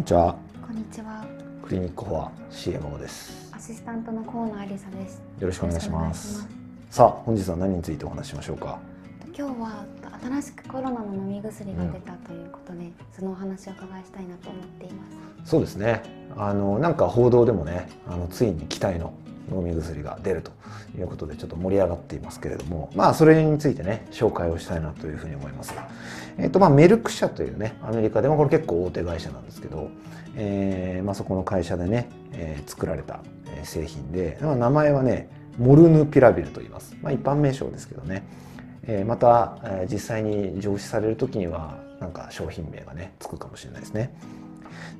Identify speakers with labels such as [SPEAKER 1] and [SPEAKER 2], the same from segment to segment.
[SPEAKER 1] こんにちは。
[SPEAKER 2] こんにちは。
[SPEAKER 1] クリニックフォア CMO です。
[SPEAKER 2] アシスタントの河野有沙です。
[SPEAKER 1] よろしくお願いします。
[SPEAKER 2] よろしく
[SPEAKER 1] さあ、本日は何についてお話ししましょうか？
[SPEAKER 2] 今日は新しくコロナの飲み薬が出たということで、そのお話をお伺いしたいなと思っています。
[SPEAKER 1] そうですね。あのなんか報道でもね、あのついに期待の飲み薬が出るということでちょっと盛り上がっていますけれども、まあそれについてね紹介をしたいなというふうに思います。えっ、とまあメルク社というねアメリカでもこれ結構大手会社なんですけど、えーまあそこの会社でね、えー作られた製品で、まあ名前はねモルヌピラビルと言います。まあ一般名称ですけどね。えーまた、えー実際に上市される時にはなんか商品名がねつくかもしれないですね。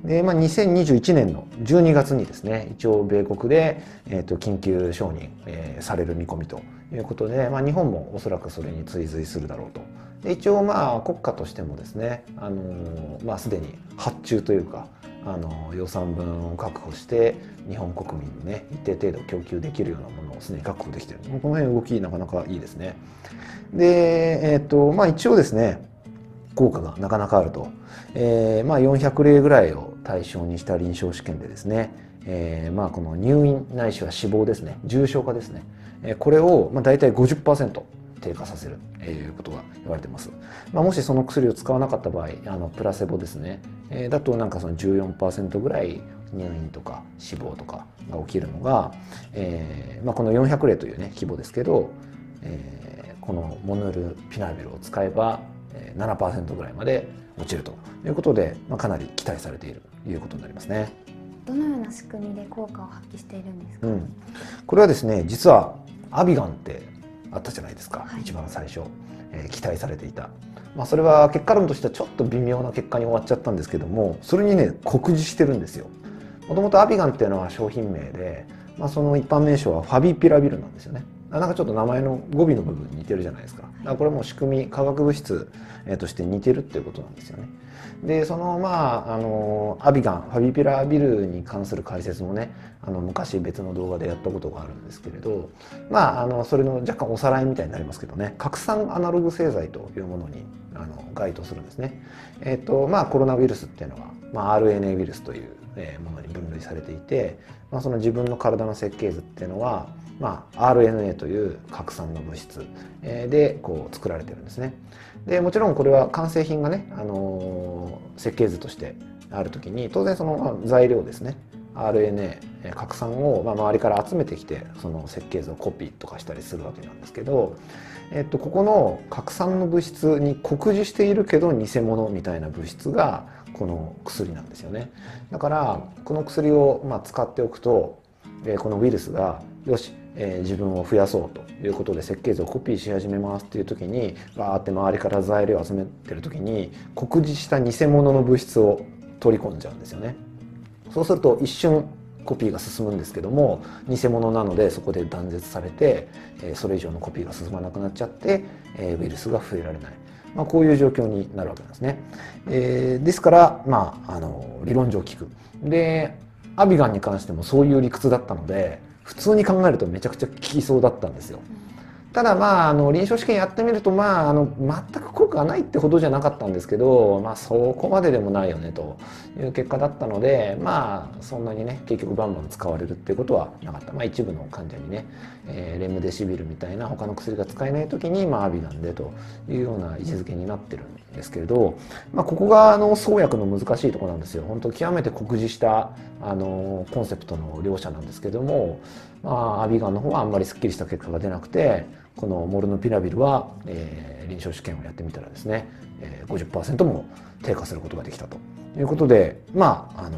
[SPEAKER 1] で、まあ、2021年の12月にですね一応米国で、えー、と緊急承認、えーされる見込みということで、まあ、日本もおそらくそれに追随するだろうとで一応まあ国家としてもですね、あのーまあ、すでに発注というか、あの予算分を確保して日本国民にね一定程度供給できるようなものをすでに確保できてるこの辺動きなかなかいいですね。で、えっ、とまあ、一応ですね効果がなかなかあると、えーまあ、400例ぐらいを対象にした臨床試験でですね、えーまあ、この入院ないしは死亡ですね。重症化ですね、えこれをまあ大体50%低下させるということが言われてます、まあ、もしその薬を使わなかった場合あのプラセボですね、えーだとなんかその14%ぐらい入院とか死亡とかが起きるのが、えーまあ、この400例というね規模ですけど、えーこのモヌルピナビルを使えば7%ぐらいまで落ちるということで、まあ、かなり期待されているということになりますね。
[SPEAKER 2] どのような仕組みで効果を発揮しているんですか？
[SPEAKER 1] うん、これはですね実はアビガンってあったじゃないですか、
[SPEAKER 2] はい。
[SPEAKER 1] 一番最初、えー期待されていた、まあ、それは結果論としてはちょっと微妙な結果に終わっちゃったんですけどもそれにね酷似してるんですよ。もともとアビガンっていうのは商品名で、まあ、その一般名称はファビピラビルなんですよね。あなんかちょっと名前の語尾の部分に似てるじゃないですか。だからこれも仕組み化学物質えーとして似てるっていうことなんですよね。でそのまああのアビガンファビピラービルに関する解説もねあの昔別の動画でやったことがあるんですけれどまああのそれの若干おさらいみたいになりますけどね。拡散アナログ製剤というものにあの該当するんですね。えっ、とまあコロナウイルスっていうのは、まあ、RNA ウイルスというものに分類されていて、まあ、その自分の体の設計図っていうのは、まあ、RNA という拡散の物質えでこう作られてるんですね。でもちろんこれは完成品がね、あのー設計図としてある時に当然その材料ですね RNA えー拡散をま周りから集めてきてその設計図をコピーとかしたりするわけなんですけど、えっと、ここの拡散の物質に酷似しているけど偽物みたいな物質がこの薬なんですよね。だからこの薬をまあ使っておくと、えーこのウイルスがよし、えー自分を増やそうということで設計図をコピーし始めますっていう時にバーって周りから材料を集めてる時に酷似した偽物の物質を取り込んじゃうんですよね。そうすると一瞬コピーが進むんですけども偽物なのでそこで断絶されて、えそれ以上のコピーが進まなくなっちゃって、えウイルスが増えられない、まあ、こういう状況になるわけなんですね、えーですから、まあ、あの理論上聞く。でアビガンに関してもそういう理屈だったので普通に考えるとめちゃくちゃ効きそうだったんですよ。ただまああの臨床試験やってみるとまああの全く効果がないってほどじゃなかったんですけどまあそこまででもないよねという結果だったのでまあそんなにね結局バンバン使われるっていうことはなかった。まあ一部の患者にね、えーレムデシビルみたいな他の薬が使えない時にまあアビガンでというような位置づけになってるんですけれど、まあ、ここがあの創薬の難しいところなんですよ。本当極めて酷似したあのコンセプトの両者なんですけどもまあ、アビガンの方はあんまりすっきりした結果が出なくてこのモルヌピラビルは、えー臨床試験をやってみたらですね、えー、50%も低下することができたということでまああの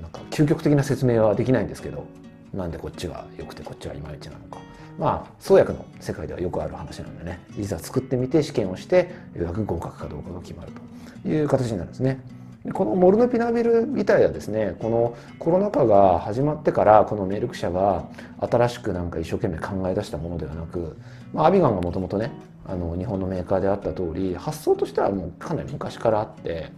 [SPEAKER 1] なんか究極的な説明はできないんですけどなんでこっちが良くてこっちはいまいちなのかまあ創薬の世界ではよくある話なんでねいざ作ってみて試験をしてようやく合格かどうかが決まるという形になるんですね。でこのモルヌピラビル自体はですねこのコロナ禍が始まってからこのメルク社が新しくなんか一生懸命考え出したものではなく、まあ、アビガンがもともとねあの日本のメーカーであった通り発想としてはもうかなり昔からあって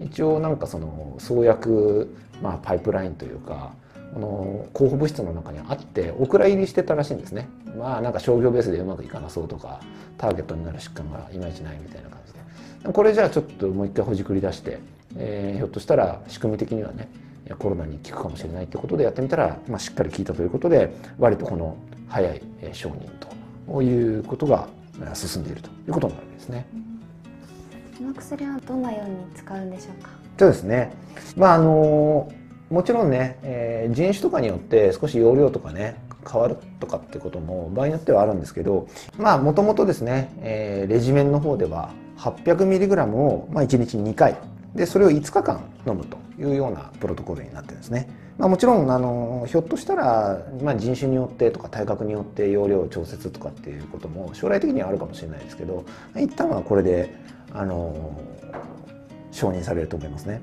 [SPEAKER 1] 一応なんかその創薬、まあ、パイプラインというかこの候補物質の中にあってお蔵入りしてたらしいんですね。まあなんか商業ベースでうまくいかなそうとかターゲットになる疾患がいまいちないみたいな感じで。これじゃあちょっともう一回ほじくり出してえー、ひょっとしたら仕組み的にはねコロナに効くかもしれないということでやってみたら、まあ、しっかり効いたということで割とこの早い承認ということが進んでいるということになるわけですね。
[SPEAKER 2] この薬はどんなように使うんでしょうか？
[SPEAKER 1] そうですね、まああのもちろんね、えー、人種とかによって少し容量とかね変わるとかってことも場合によってはあるんですけどまあもともとですね、えー、レジメンの方では 800mg を、まあ、1日2回でそれを5日間飲むというようなプロトコルになってるんですね。まあ、もちろんあのひょっとしたら、まあ、人種によってとか体格によって容量調節とかっていうことも将来的にはあるかもしれないですけど一旦はこれであの承認されると思いますね。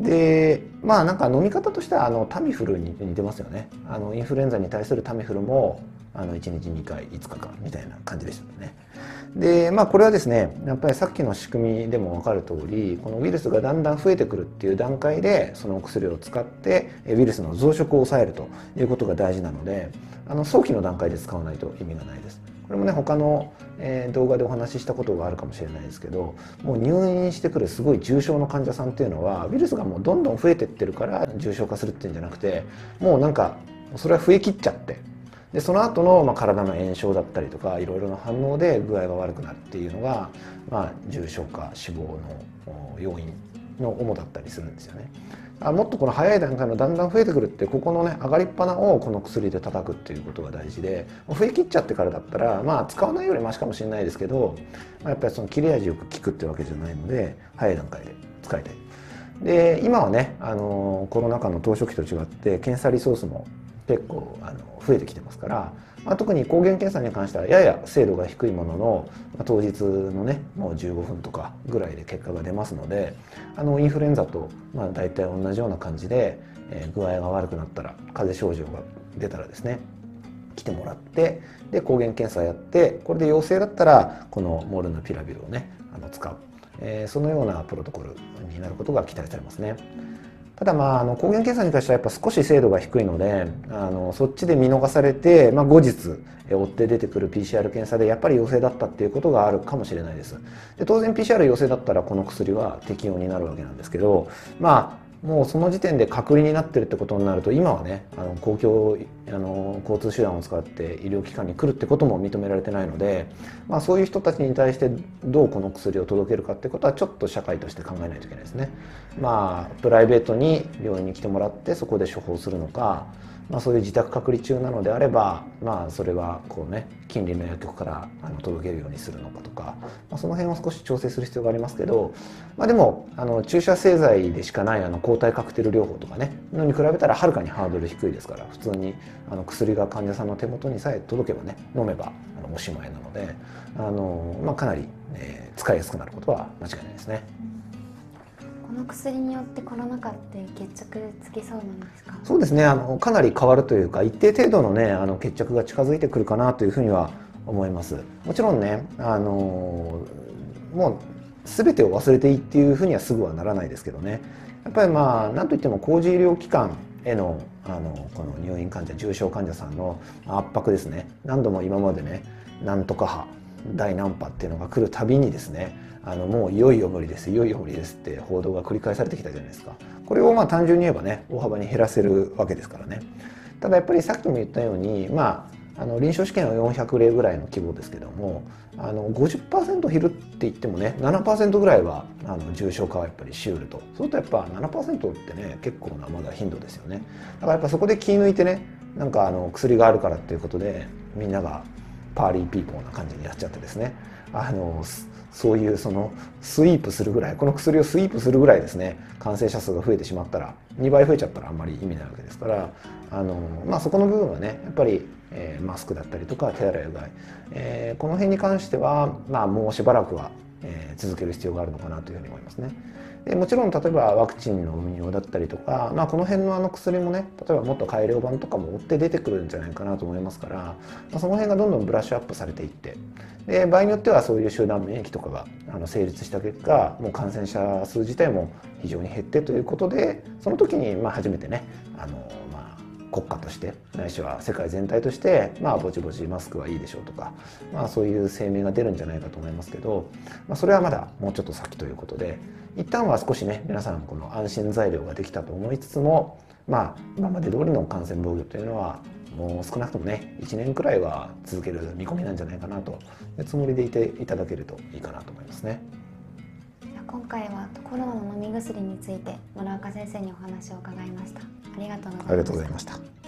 [SPEAKER 1] でまあなんか飲み方としてはあのタミフルに似てますよねあのインフルエンザに対するタミフルもあの1日2回5日間みたいな感じでしたねでまあこれはですねやっぱりさっきの仕組みでも分かる通りこのウイルスがだんだん増えてくるっていう段階でそのお薬を使ってウイルスの増殖を抑えるということが大事なのであの早期の段階で使わないと意味がないです。これもね他の、え、動画でお話ししたことがあるかもしれないですけどもう入院してくるすごい重症の患者さんっていうのはウイルスがもうどんどん増えてってるから重症化するっていうんじゃなくてもうなんかそれは増えきっちゃってでその後のまの、体の炎症だったりとかいろいろな反応で具合が悪くなるっていうのが、まあ、重症化死亡の要因の主だったりするんですよね。あもっとこの早い段階のだんだん増えてくるってここのね上がりっぱなをこの薬で叩くっていうことが大事で増え切っちゃってからだったらまあ使わないよりマシかもしれないですけど、まあ、やっぱりその切れ味よく効くってわけじゃないので早い段階で使いたい。で今はねあのコロナ禍の当初期と違って検査リソースも結構あの増えてきてますから、まあ、特に抗原検査に関してはやや精度が低いものの、まあ、当日のねもう15分とかぐらいで結果が出ますのであのインフルエンザとまあ大体同じような感じで、えー、具合が悪くなったら風邪症状が出たらですね来てもらってで抗原検査やってこれで陽性だったらこのモルヌピラビルをねあの使う、え、そのようなプロトコルになることが期待されますね。ただまああの抗原検査に関してはやっぱ少し精度が低いのであのそっちで見逃されて、まあ、後日追って出てくる PCR 検査でやっぱり陽性だったっていうことがあるかもしれないですで当然 PCR 陽性だったらこの薬は適用になるわけなんですけどまあもうその時点で隔離になってるってことになると今はねあの公共あの交通手段を使って医療機関に来るってことも認められてないので、まあ、そういう人たちに対してどうこの薬を届けるかってことはちょっと社会として考えないといけないですね。まあ、プライベートに病院に来てもらってそこで処方するのかまあ、そういう自宅隔離中なのであれば、まあ、それはこうね近隣の薬局からあの届けるようにするのかとか、まあ、その辺を少し調整する必要がありますけど、まあ、でもあの注射製剤でしかないあの抗体カクテル療法とかねのに比べたらはるかにハードル低いですから普通にあの薬が患者さんの手元にさえ届けばね飲めばあのおしまいなのであの、まあ、かなり、えー、使いやすくなることは間違いないですね。
[SPEAKER 2] この薬によってコロナ禍って決着つきそうなんですか？
[SPEAKER 1] そうですね。あのかなり変わるというか一定程度のねあの決着が近づいてくるかなというふうには思います。もちろんねあのもう全てを忘れていいっていうふうにはすぐはならないですけどね。やっぱりまあ何といっても工事医療機関へのあのこの入院患者重症患者さんの圧迫ですね。何度も今までねなんとか波第何波っていうのが来るたびにですねあのもういよいよ無理ですいよいよ無理ですって報道が繰り返されてきたじゃないですか。これをまあ単純に言えばね大幅に減らせるわけですからね。ただやっぱりさっきも言ったようにまああの臨床試験は400例ぐらいの規模ですけどもあの50%減るって言ってもね7%ぐらいはあの重症化はやっぱりしうると。そうするとやっぱ7%ってね結構なまだ頻度ですよね。だからやっぱそこで気抜いてねなんかあの薬があるからっていうことでみんなが party people な感じになっちゃってですね。あのそういうそのスイープするぐらいこの薬をスイープするぐらいですね感染者数が増えてしまったら2倍増えちゃったらあんまり意味ないわけですからあの、まあ、そこの部分はねやっぱり、えー、マスクだったりとか手洗いうがい、えー、この辺に関しては、まあ、もうしばらくは、続ける必要があるのかなというふうに思いますね。でもちろん例えばワクチンの運用だったりとか、まあ、この辺のあの薬もね例えばもっと改良版とかも追って出てくるんじゃないかなと思いますから、まあ、その辺がどんどんブラッシュアップされていってで場合によってはそういう集団免疫とかがあの成立した結果もう感染者数自体も非常に減ってということでその時にまあ初めてねあの、まあ、国家としてないしは世界全体としてまあぼちぼちマスクはいいでしょうとか、まあ、そういう声明が出るんじゃないかと思いますけど、まあ、それはまだもうちょっと先ということで一旦は少しね皆さんこの安心材料ができたと思いつつもまあ今まで通りの感染防御というのはもう少なくともね1年くらいは続ける見込みなんじゃないかなというつもりでいていただけるといいかなと思いますね。
[SPEAKER 2] 今回はコロナの飲み薬について村岡先生にお話を伺いました。ありがとうございました。
[SPEAKER 1] ありがとうございました。